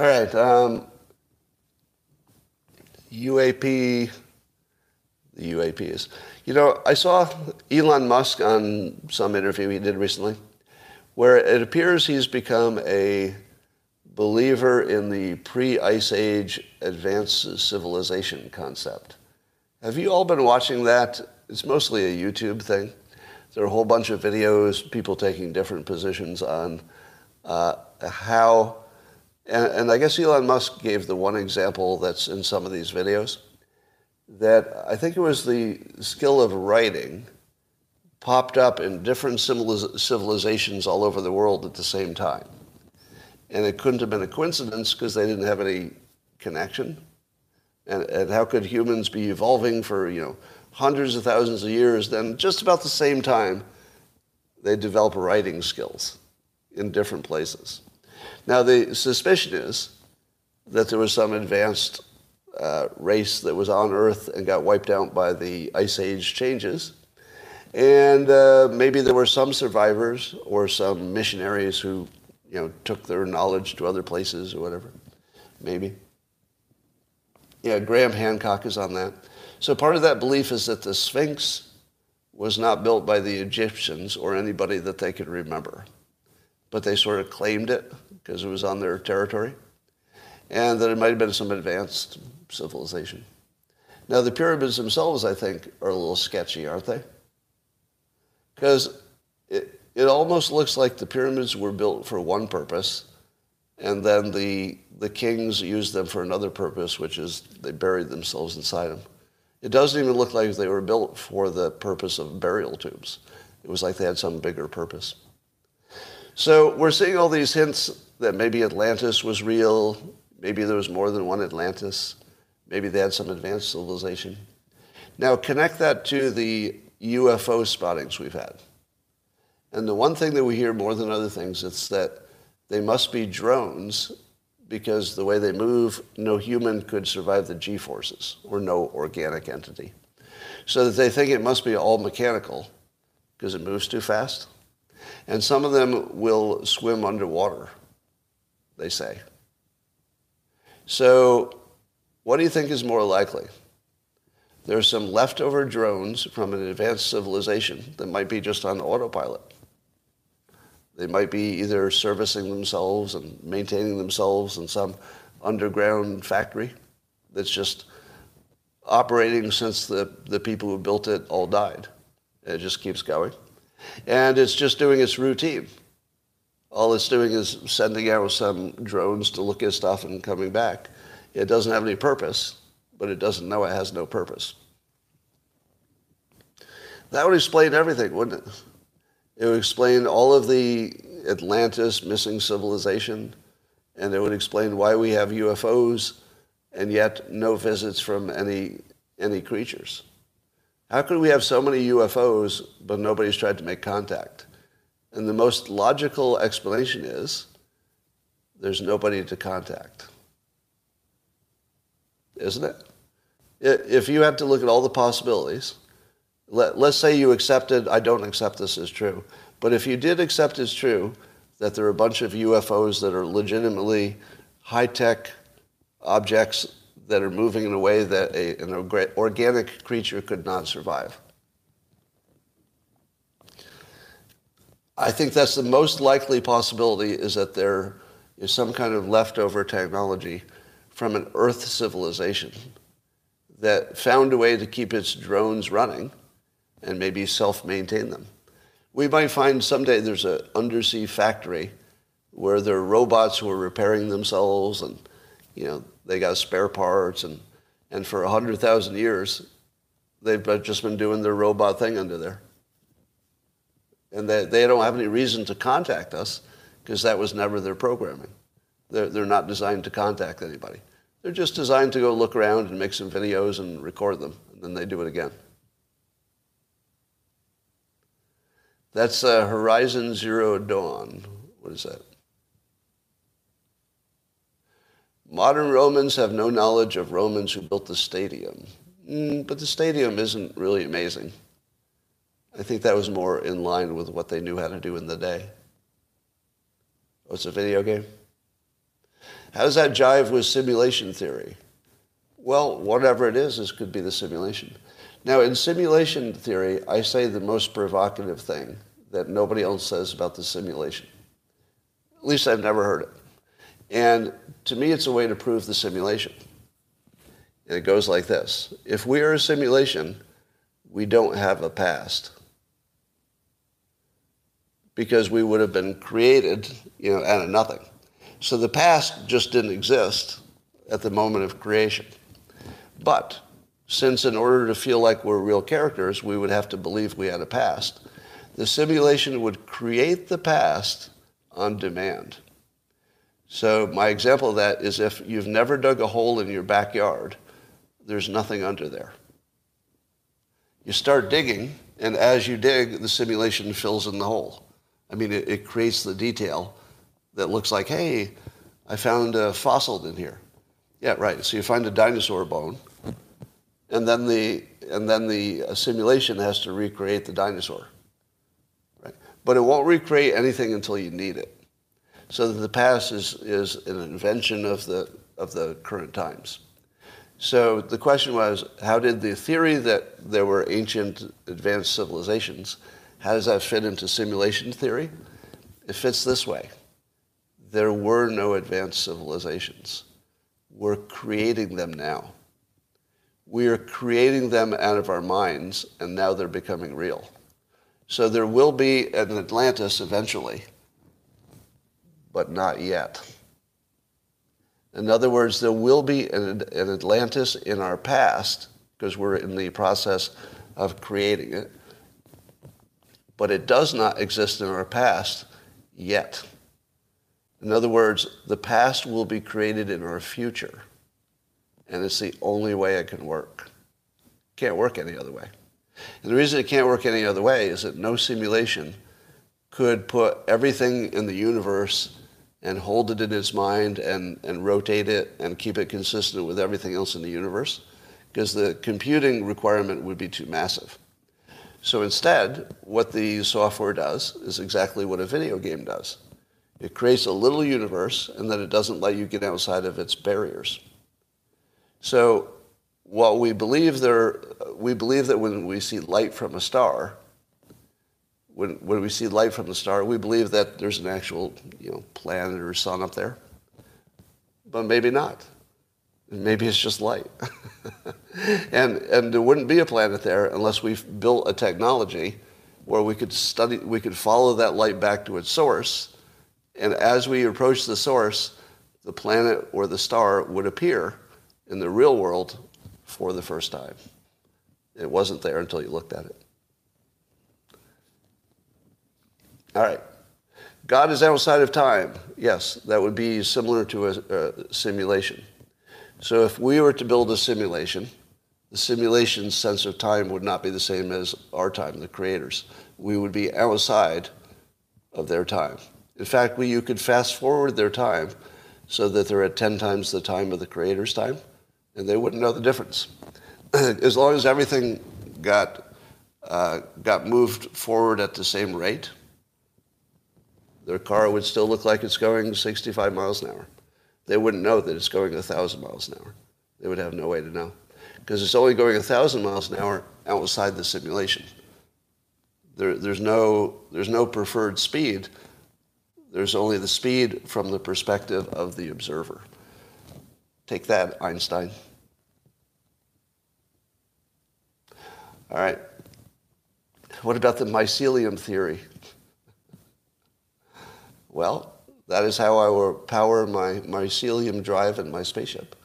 All right, um, UAP the UAP is. You know, I saw Elon Musk on some interview he did recently, where it appears he's become a believer in the pre-ice age advanced civilization concept. Have you all been watching that? It's mostly a YouTube thing. There are a whole bunch of videos, people taking different positions on uh, how, and, and I guess Elon Musk gave the one example that's in some of these videos that I think it was the skill of writing popped up in different civilizations all over the world at the same time. And it couldn't have been a coincidence because they didn't have any connection. And, and how could humans be evolving for, you know, hundreds of thousands of years, then just about the same time, they develop writing skills in different places. Now, the suspicion is that there was some advanced uh, race that was on Earth and got wiped out by the Ice Age changes. And uh, maybe there were some survivors or some missionaries who, you know, took their knowledge to other places or whatever. Maybe. Yeah, Graham Hancock is on that. So part of that belief is that the Sphinx was not built by the Egyptians or anybody that they could remember. But they sort of claimed it because it was on their territory. And that it might have been some advanced civilization. Now, the pyramids themselves, I think, are a little sketchy, aren't they? Because it, it almost looks like the pyramids were built for one purpose, and then the, the kings used them for another purpose, which is they buried themselves inside them. It doesn't even look like they were built for the purpose of burial tombs. It was like they had some bigger purpose. So we're seeing all these hints that maybe Atlantis was real, maybe there was more than one Atlantis. Maybe they had some advanced civilization. Now connect that to the UFO spottings we've had. And the one thing that we hear more than other things is that they must be drones because the way they move, no human could survive the G-forces or no organic entity. So that they think it must be all mechanical because it moves too fast. And some of them will swim underwater, they say. So what do you think is more likely? There's some leftover drones from an advanced civilization that might be just on autopilot. They might be either servicing themselves and maintaining themselves in some underground factory that's just operating since the, the people who built it all died. It just keeps going. And it's just doing its routine. All it's doing is sending out some drones to look at stuff and coming back. It doesn't have any purpose, but it doesn't know it has no purpose. That would explain everything, wouldn't it? It would explain all of the Atlantis missing civilization, and it would explain why we have UFOs and yet no visits from any, any creatures. How could we have so many UFOs but nobody's tried to make contact? And the most logical explanation is there's nobody to contact isn't it? If you had to look at all the possibilities, let, let's say you accepted, I don't accept this as true, but if you did accept as true that there are a bunch of UFOs that are legitimately high-tech objects that are moving in a way that a, an organic creature could not survive. I think that's the most likely possibility is that there is some kind of leftover technology from an Earth civilization that found a way to keep its drones running and maybe self-maintain them. We might find someday there's an undersea factory where there are robots who are repairing themselves and, you know, they got spare parts and, and for 100,000 years, they've just been doing their robot thing under there. And they, they don't have any reason to contact us because that was never their programming. They're, they're not designed to contact anybody. They're just designed to go look around and make some videos and record them, and then they do it again. That's uh, Horizon Zero Dawn. What is that? Modern Romans have no knowledge of Romans who built the stadium. Mm, but the stadium isn't really amazing. I think that was more in line with what they knew how to do in the day. Oh, it's a video game? How does that jive with simulation theory? Well, whatever it is, this could be the simulation. Now, in simulation theory, I say the most provocative thing that nobody else says about the simulation. At least I've never heard it. And to me, it's a way to prove the simulation. And it goes like this. If we are a simulation, we don't have a past. Because we would have been created, you know, out of nothing. So the past just didn't exist at the moment of creation. But since in order to feel like we're real characters, we would have to believe we had a past. The simulation would create the past on demand. So my example of that is if you've never dug a hole in your backyard, there's nothing under there. You start digging, and as you dig, the simulation fills in the hole. I mean, it, it creates the detail that looks like, hey, I found a fossil in here. Yeah, right. So you find a dinosaur bone, and then the and then the uh, simulation has to recreate the dinosaur. Right? But it won't recreate anything until you need it. So the past is is an invention of the of the current times. So the question was, how did the theory that there were ancient advanced civilizations, how does that fit into simulation theory? It fits this way. There were no advanced civilizations. We're creating them now. We are creating them out of our minds, and now they're becoming real. So there will be an Atlantis eventually, but not yet. In other words, there will be an, an Atlantis in our past because we're in the process of creating it, but it does not exist in our past yet. In other words, the past will be created in our future, and it's the only way it can work. Can't work any other way. And the reason it can't work any other way is that no simulation could put everything in the universe and hold it in its mind and, and rotate it and keep it consistent with everything else in the universe because the computing requirement would be too massive. So instead, what the software does is exactly what a video game does. It creates a little universe and then it doesn't let you get outside of its barriers. So while we believe there, we believe that when we see light from a star, when, when we see light from the star, we believe that there's an actual you know, planet or sun up there. But maybe not. Maybe it's just light. and, and there wouldn't be a planet there unless we built a technology where we could study, we could follow that light back to its source. And as we approach the source, the planet or the star would appear in the real world for the first time. It wasn't there until you looked at it. All right. God is outside of time. Yes, that would be similar to a, a, simulation. So if we were to build a simulation, the simulation's sense of time would not be the same as our time, the creators. We would be outside of their time. In fact, we, you could fast forward their time so that they're at 10 times the time of the creator's time, and they wouldn't know the difference. as long as everything got, uh, got moved forward at the same rate, their car would still look like it's going 65 miles an hour. They wouldn't know that it's going 1,000 miles an hour. They would have no way to know. Because it's only going 1,000 miles an hour outside the simulation. There, there's, no, there's no preferred speed. There's only the speed from the perspective of the observer. Take that, Einstein. All right. What about the mycelium theory? Well, that is how I will power my mycelium drive and my spaceship.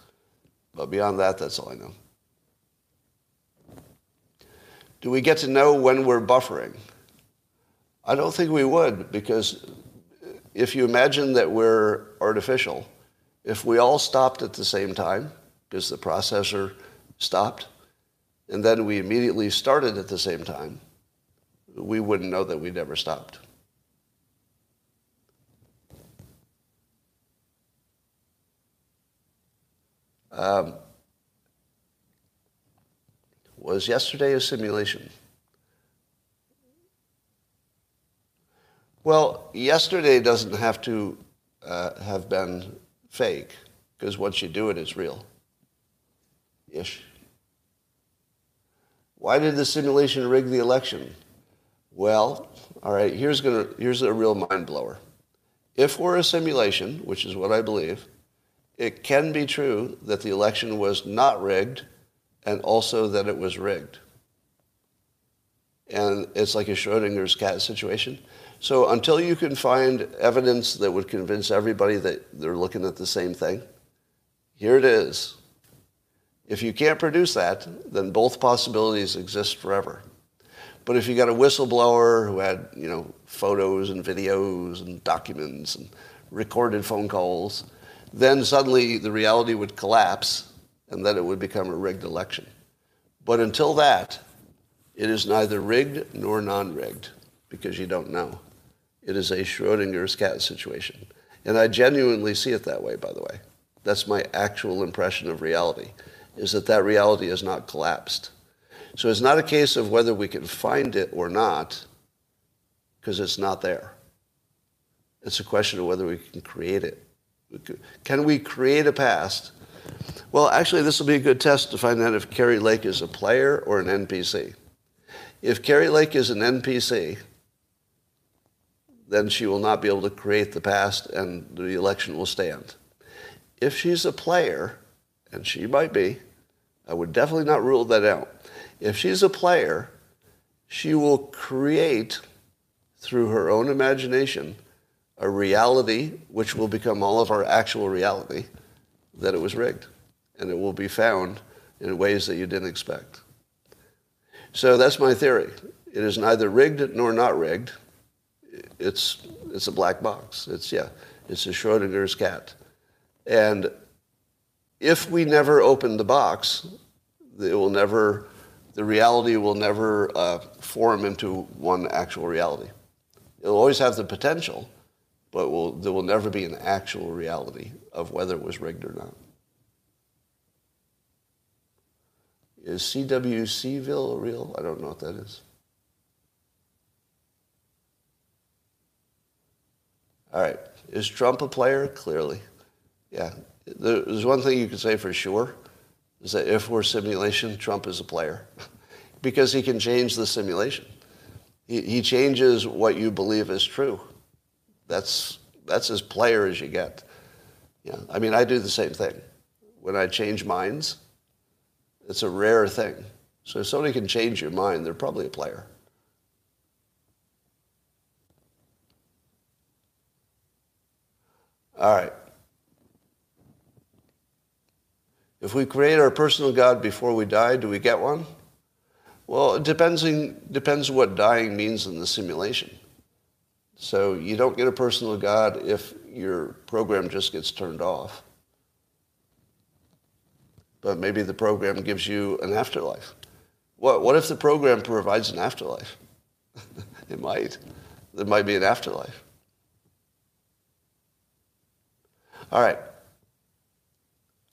But beyond that, that's all I know. Do we get to know when we're buffering? I don't think we would, because if you imagine that we're artificial, if we all stopped at the same time, because the processor stopped, and then we immediately started at the same time, we wouldn't know that we never stopped. Um, was yesterday a simulation? Well, yesterday doesn't have to uh, have been fake, because once you do it, it's real. Ish. Why did the simulation rig the election? Well, all right, here's, gonna, here's a real mind blower. If we're a simulation, which is what I believe, it can be true that the election was not rigged and also that it was rigged. And it's like a Schrodinger's cat situation. So until you can find evidence that would convince everybody that they're looking at the same thing, here it is. If you can't produce that, then both possibilities exist forever. But if you got a whistleblower who had, you know, photos and videos and documents and recorded phone calls, then suddenly the reality would collapse and then it would become a rigged election. But until that, it is neither rigged nor non-rigged because you don't know. It is a Schrodinger's cat situation. And I genuinely see it that way, by the way. That's my actual impression of reality, is that that reality has not collapsed. So it's not a case of whether we can find it or not, because it's not there. It's a question of whether we can create it. Can we create a past? Well, actually, this will be a good test to find out if Kari Lake is a player or an NPC. If Kari Lake is an NPC, then she will not be able to create the past and the election will stand. If she's a player, and she might be, I would definitely not rule that out. If she's a player, she will create through her own imagination a reality which will become all of our actual reality that it was rigged. And it will be found in ways that you didn't expect. So that's my theory. It is neither rigged nor not rigged. It's, it's a black box. It's, yeah, it's a Schrodinger's cat. And if we never open the box, it will never, the reality will never uh, form into one actual reality. It'll always have the potential, but will, there will never be an actual reality of whether it was rigged or not. Is CWCville real? I don't know what that is. All right. Is Trump a player? Clearly. Yeah. There's one thing you can say for sure is that if we're simulation, Trump is a player because he can change the simulation. He, he changes what you believe is true. That's, that's as player as you get. Yeah. I mean, I do the same thing. When I change minds, it's a rare thing. So if somebody can change your mind, they're probably a player. All right. If we create our personal God before we die, do we get one? Well, it depends, in, depends what dying means in the simulation. So you don't get a personal God if your program just gets turned off. But maybe the program gives you an afterlife. What, what if the program provides an afterlife? it might. There might be an afterlife. All right.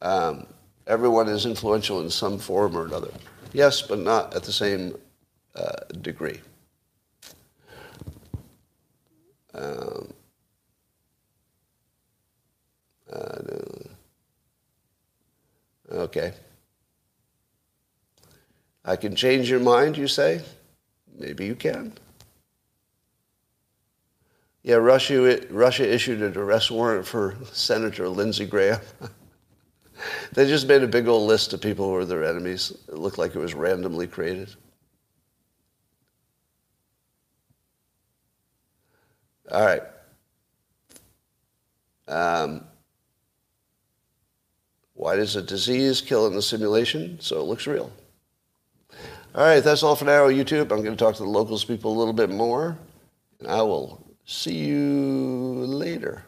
Um, everyone is influential in some form or another. Yes, but not at the same uh, degree. Um, uh, okay. I can change your mind, you say? Maybe you can. Yeah, Russia, Russia issued an arrest warrant for Senator Lindsey Graham. they just made a big old list of people who were their enemies. It looked like it was randomly created. All right. Um, why does a disease kill in the simulation? So it looks real. All right, that's all for now, YouTube. I'm going to talk to the locals people a little bit more, and I will see you later.